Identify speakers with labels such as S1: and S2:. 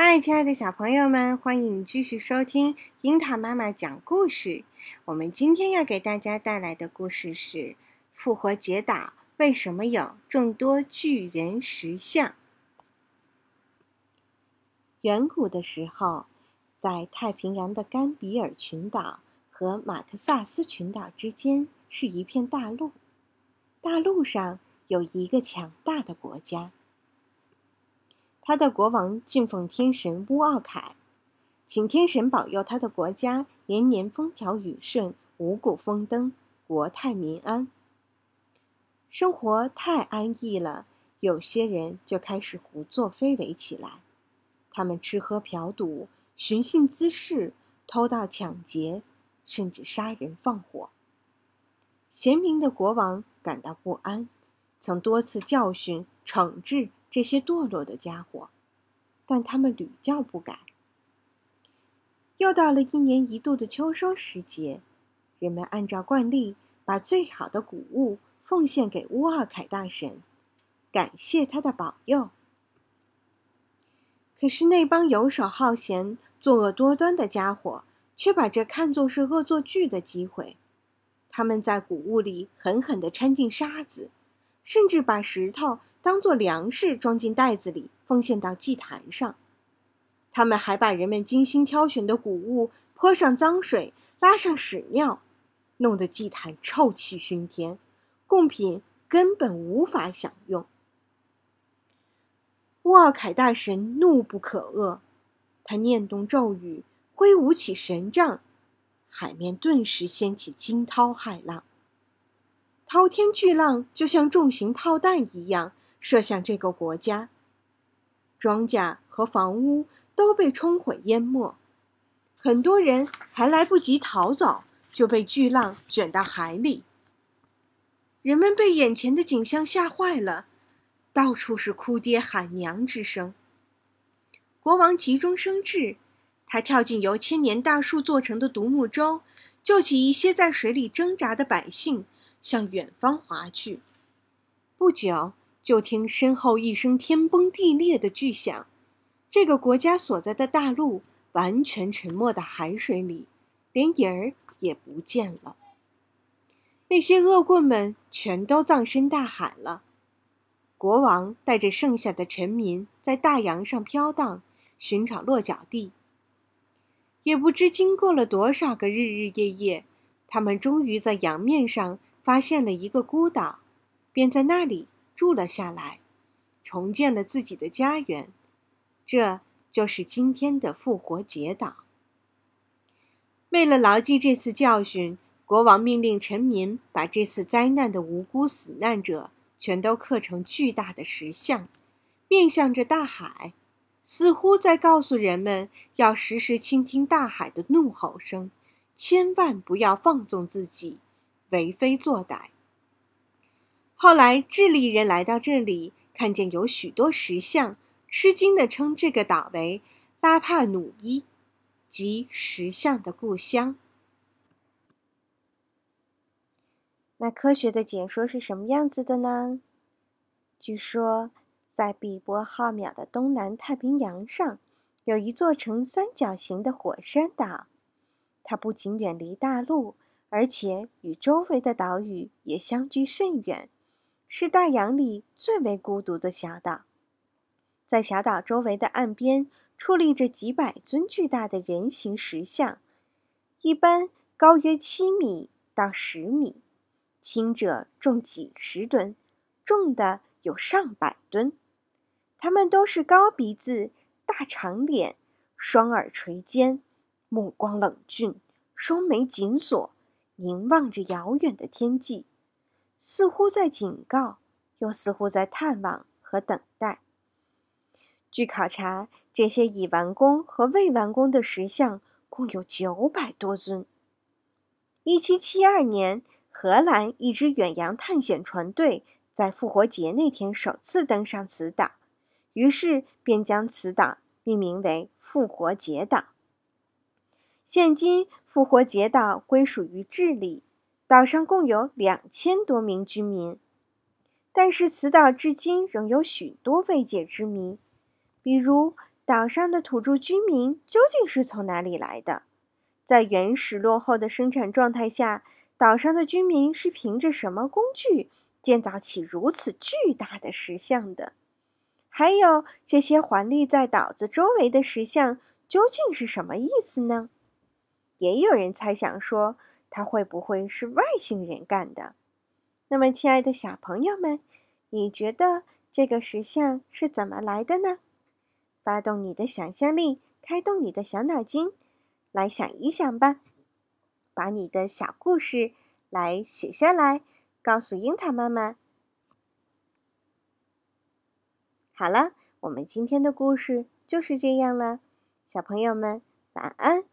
S1: 嗨，亲爱的小朋友们，欢迎继续收听樱桃妈妈讲故事。我们今天要给大家带来的故事是《复活节岛为什么有众多巨人石像》。远古的时候，在太平洋的甘比尔群岛和马克萨斯群岛之间是一片大陆，大陆上有一个强大的国家。他的国王敬奉天神乌奥凯，请天神保佑他的国家年年风调雨顺、五谷丰登、国泰民安。生活太安逸了，有些人就开始胡作非为起来。他们吃喝嫖赌、寻衅滋事、偷盗抢劫，甚至杀人放火。贤明的国王感到不安，曾多次教训、惩治。这些堕落的家伙，但他们屡教不改。又到了一年一度的秋收时节，人们按照惯例把最好的谷物奉献给乌奥凯大神，感谢他的保佑。可是那帮游手好闲、作恶多端的家伙却把这看作是恶作剧的机会，他们在谷物里狠狠地掺进沙子，甚至把石头。当做粮食装进袋子里，奉献到祭坛上。他们还把人们精心挑选的谷物泼上脏水，拉上屎尿，弄得祭坛臭气熏天，贡品根本无法享用。乌奥凯大神怒不可遏，他念动咒语，挥舞起神杖，海面顿时掀起惊涛骇浪，滔天巨浪就像重型炮弹一样。射向这个国家，庄稼和房屋都被冲毁淹没，很多人还来不及逃走，就被巨浪卷到海里。人们被眼前的景象吓坏了，到处是哭爹喊娘之声。国王急中生智，他跳进由千年大树做成的独木舟，救起一些在水里挣扎的百姓，向远方划去。不久。就听身后一声天崩地裂的巨响，这个国家所在的大陆完全沉没在海水里，连影儿也不见了。那些恶棍们全都葬身大海了。国王带着剩下的臣民在大洋上飘荡，寻找落脚地。也不知经过了多少个日日夜夜，他们终于在洋面上发现了一个孤岛，便在那里。住了下来，重建了自己的家园，这就是今天的复活节岛。为了牢记这次教训，国王命令臣民把这次灾难的无辜死难者全都刻成巨大的石像，面向着大海，似乎在告诉人们要时时倾听大海的怒吼声，千万不要放纵自己，为非作歹。后来，智利人来到这里，看见有许多石像，吃惊地称这个岛为拉帕努伊，即石像的故乡。那科学的解说是什么样子的呢？据说，在比波浩渺的东南太平洋上，有一座呈三角形的火山岛，它不仅远离大陆，而且与周围的岛屿也相距甚远。是大洋里最为孤独的小岛，在小岛周围的岸边矗立着几百尊巨大的人形石像，一般高约七米到十米，轻者重几十吨，重的有上百吨。他们都是高鼻子、大长脸、双耳垂肩，目光冷峻，双眉紧锁，凝望着遥远的天际。似乎在警告，又似乎在探望和等待。据考察，这些已完工和未完工的石像共有九百多尊。一七七二年，荷兰一支远洋探险船队在复活节那天首次登上此岛，于是便将此岛命名为复活节岛。现今，复活节岛归属于智利。岛上共有两千多名居民，但是此岛至今仍有许多未解之谜，比如岛上的土著居民究竟是从哪里来的？在原始落后的生产状态下，岛上的居民是凭着什么工具建造起如此巨大的石像的？还有这些环立在岛子周围的石像究竟是什么意思呢？也有人猜想说，它会不会是外星人干的？那么，亲爱的小朋友们，你觉得这个石像是怎么来的呢？发动你的想象力，开动你的小脑筋，来想一想吧。把你的小故事来写下来，告诉樱桃妈妈。好了，我们今天的故事就是这样了，小朋友们晚安。